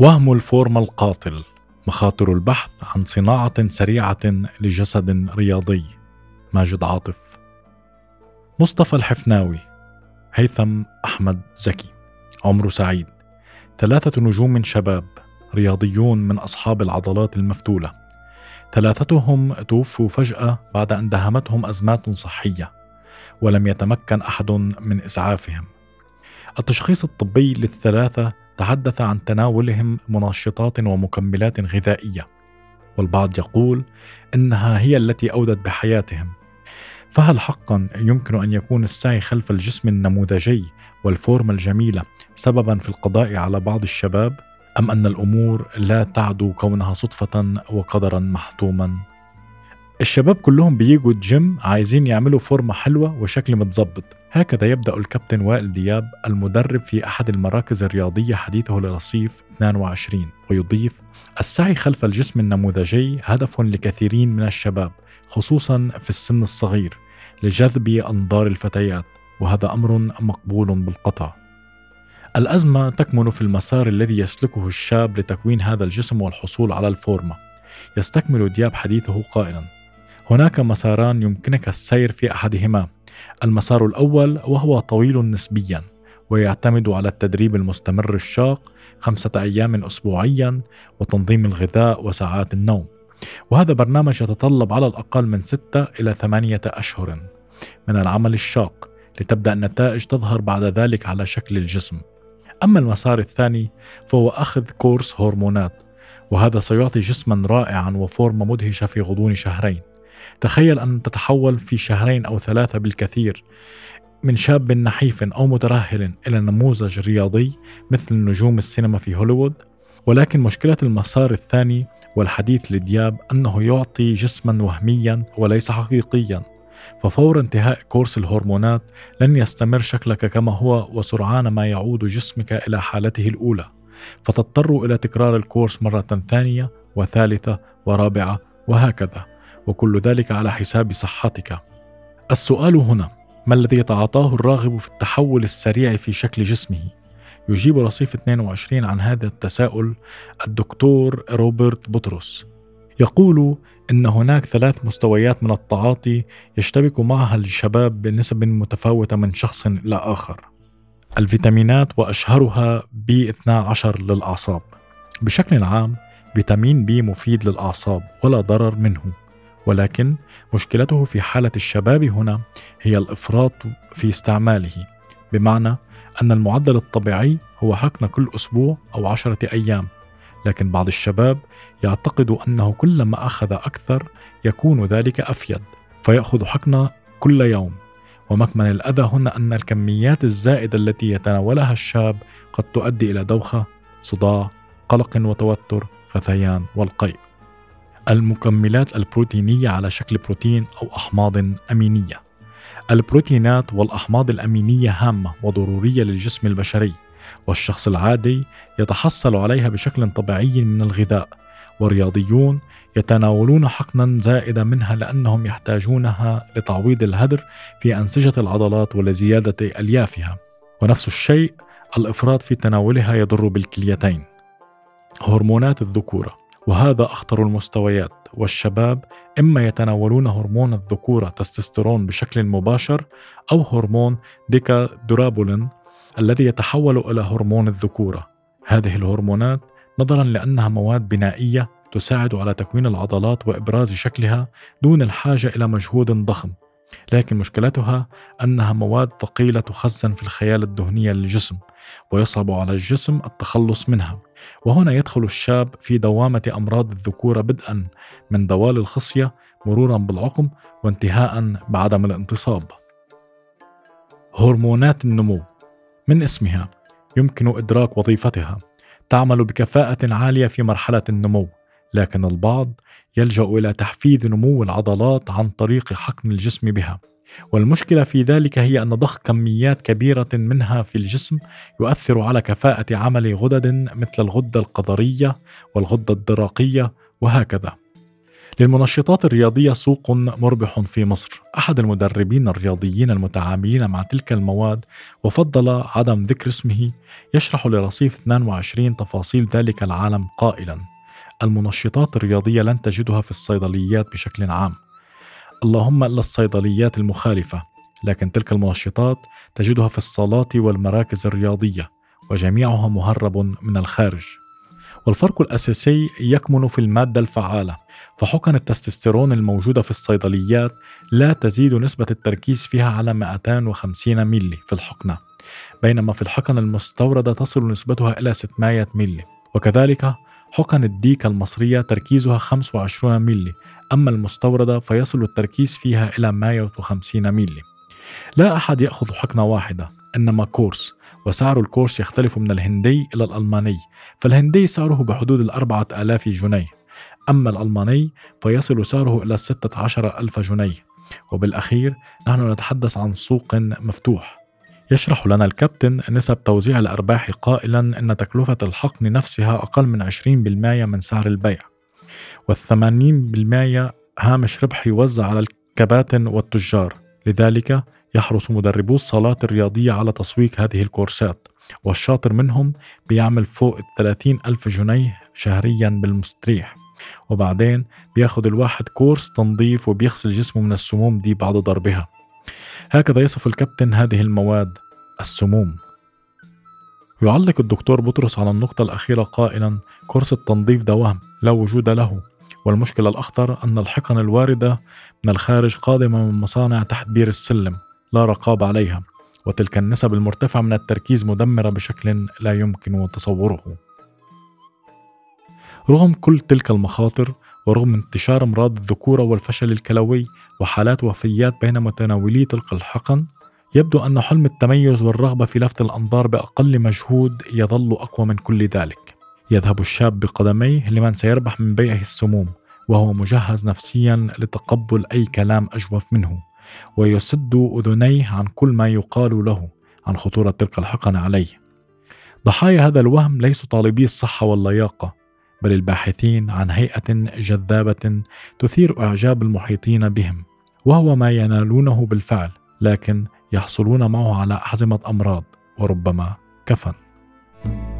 وهم الفورم القاتل مخاطر البحث عن صناعة سريعة لجسد رياضي. ماجد عاطف. مصطفى الحفناوي. هيثم أحمد زكي. عمرو سعيد. ثلاثة نجوم شباب رياضيون من أصحاب العضلات المفتولة. ثلاثتهم توفوا فجأة بعد أن دهمتهم أزمات صحية ولم يتمكن أحد من إسعافهم. التشخيص الطبي للثلاثة تحدث عن تناولهم منشطات ومكملات غذائية والبعض يقول إنها هي التي أودت بحياتهم. فهل حقا يمكن أن يكون السعي خلف الجسم النموذجي والفورمة الجميلة سببا في القضاء على بعض الشباب أم أن الأمور لا تعدو كونها صدفة وقدرا محتوما؟ الشباب كلهم بيجوا الجيم عايزين يعملوا فورمة حلوة وشكل متظبط. هكذا يبدأ الكابتن وائل دياب المدرب في أحد المراكز الرياضية حديثه لرصيف 22 ويضيف السعي خلف الجسم النموذجي هدف لكثيرين من الشباب خصوصا في السن الصغير لجذب أنظار الفتيات وهذا أمر مقبول بالقطع. الأزمة تكمن في المسار الذي يسلكه الشاب لتكوين هذا الجسم والحصول على الفورمة. يستكمل دياب حديثه قائلا هناك مساران يمكنك السير في أحدهما. المسار الأول وهو طويل نسبيا ويعتمد على التدريب المستمر الشاق خمسة أيام اسبوعيا وتنظيم الغذاء وساعات النوم. وهذا برنامج يتطلب على الأقل من ستة إلى ثمانية أشهر من العمل الشاق لتبدأ النتائج تظهر بعد ذلك على شكل الجسم. أما المسار الثاني فهو أخذ كورس هرمونات وهذا سيعطي جسما رائعا وفورمة مدهشة في غضون شهرين. تخيل أن تتحول في شهرين أو ثلاثة بالكثير من شاب نحيف أو مترهل إلى نموذج رياضي مثل نجوم السينما في هوليوود ولكن مشكلة المسار الثاني والحديث لدياب أنه يعطي جسما وهميا وليس حقيقيا ففور انتهاء كورس الهرمونات لن يستمر شكلك كما هو وسرعان ما يعود جسمك إلى حالته الأولى فتضطر إلى تكرار الكورس مرة ثانية وثالثة ورابعة وهكذا. وكل ذلك على حساب صحتك. السؤال هنا ما الذي يتعاطاه الراغب في التحول السريع في شكل جسمه؟ يجيب رصيف 22 عن هذا التساؤل الدكتور روبرت بطرس. يقول إن هناك ثلاث مستويات من التعاطي يشتبك معها الشباب بنسب متفاوتة من شخص إلى آخر. الفيتامينات وأشهرها بي 12 للأعصاب. بشكل عام فيتامين بي مفيد للأعصاب ولا ضرر منه. ولكن مشكلته في حالة الشباب هنا هي الإفراط في استعماله بمعنى أن المعدل الطبيعي هو حقن كل أسبوع أو عشرة أيام لكن بعض الشباب يعتقد أنه كلما أخذ أكثر يكون ذلك أفيد فيأخذ حقنة كل يوم. ومكمن الأذى هنا أن الكميات الزائدة التي يتناولها الشاب قد تؤدي إلى دوخة صداع قلق وتوتر غثيان والقيء. المكملات البروتينية على شكل بروتين أو أحماض أمينية. البروتينات والأحماض الأمينية هامة وضرورية للجسم البشري، والشخص العادي يتحصل عليها بشكل طبيعي من الغذاء، والرياضيون يتناولون حقنا زائدة منها لأنهم يحتاجونها لتعويض الهدر في أنسجة العضلات ولزيادة أليافها. ونفس الشيء الإفراط في تناولها يضر بالكليتين. هرمونات الذكورة وهذا أخطر المستويات والشباب إما يتناولون هرمون الذكورة تستوستيرون بشكل مباشر أو هرمون ديكا دورابولين الذي يتحول إلى هرمون الذكورة. هذه الهرمونات نظرا لأنها مواد بنائية تساعد على تكوين العضلات وإبراز شكلها دون الحاجة إلى مجهود ضخم. لكن مشكلتها أنها مواد ثقيلة تخزن في الخيال الدهنية للجسم ويصعب على الجسم التخلص منها. وهنا يدخل الشاب في دوامة أمراض الذكورة بدءا من دوال الخصية مرورا بالعقم وانتهاء بعدم الانتصاب. هرمونات النمو من اسمها يمكن إدراك وظيفتها. تعمل بكفاءة عالية في مرحلة النمو. لكن البعض يلجأ إلى تحفيز نمو العضلات عن طريق حقن الجسم بها. والمشكلة في ذلك هي أن ضخ كميات كبيرة منها في الجسم يؤثر على كفاءة عمل غدد مثل الغدة القذرية والغدة الدرقية وهكذا. للمنشطات الرياضية سوق مربح في مصر. أحد المدربين الرياضيين المتعاملين مع تلك المواد وفضل عدم ذكر اسمه يشرح لرصيف 22 تفاصيل ذلك العالم قائلا. المنشطات الرياضية لن تجدها في الصيدليات بشكل عام. اللهم إلا الصيدليات المخالفة لكن تلك المنشطات تجدها في الصالات والمراكز الرياضية وجميعها مهرب من الخارج. والفرق الأساسي يكمن في المادة الفعالة فحقن التستوستيرون الموجودة في الصيدليات لا تزيد نسبة التركيز فيها على 250 ملي في الحقنة بينما في الحقن المستوردة تصل نسبتها إلى 600 ملي وكذلك حقن الديك المصرية تركيزها 25 ملي أما المستوردة فيصل التركيز فيها إلى 150 ملي لا أحد يأخذ حقنة واحدة إنما كورس وسعر الكورس يختلف من الهندي إلى الألماني فالهندي سعره بحدود الأربعة آلاف جنيه أما الألماني فيصل سعره إلى الستة عشر ألف جنيه. وبالأخير نحن نتحدث عن سوق مفتوح. يشرح لنا الكابتن نسب توزيع الأرباح قائلا أن تكلفة الحقن نفسها أقل من 20% من سعر البيع والثمانين بالمائة هامش ربح يوزع على الكباتن والتجار. لذلك يحرص مدربو الصالات الرياضية على تسويق هذه الكورسات والشاطر منهم بيعمل فوق الثلاثين ألف جنيه شهريا بالمستريح. وبعدين بياخد الواحد كورس تنظيف وبيغسل جسمه من السموم دي بعد ضربها. هكذا يصف الكابتن هذه المواد السموم. يعلق الدكتور بطرس على النقطة الأخيرة قائلا كورس التنظيف ده وهم لا وجود له. والمشكلة الأخطر أن الحقن الواردة من الخارج قادمة من مصانع تحت بير السلم لا رقابة عليها. وتلك النسب المرتفعة من التركيز مدمرة بشكل لا يمكن تصوره. رغم كل تلك المخاطر ورغم انتشار أمراض الذكورة والفشل الكلوي وحالات وفيات بين متناولي تلك الحقن يبدو أن حلم التميز والرغبة في لفت الأنظار بأقل مجهود يظل أقوى من كل ذلك. يذهب الشاب بقدميه لمن سيربح من بيعه السموم وهو مجهز نفسيا لتقبل أي كلام أجوف منه ويسد أذنيه عن كل ما يقال له عن خطورة تلك الحقن عليه. ضحايا هذا الوهم ليسوا طالبي الصحة واللياقة بل الباحثين عن هيئة جذابة تثير إعجاب المحيطين بهم وهو ما ينالونه بالفعل لكن يحصلون معه على احزمه امراض وربما كفن. thank you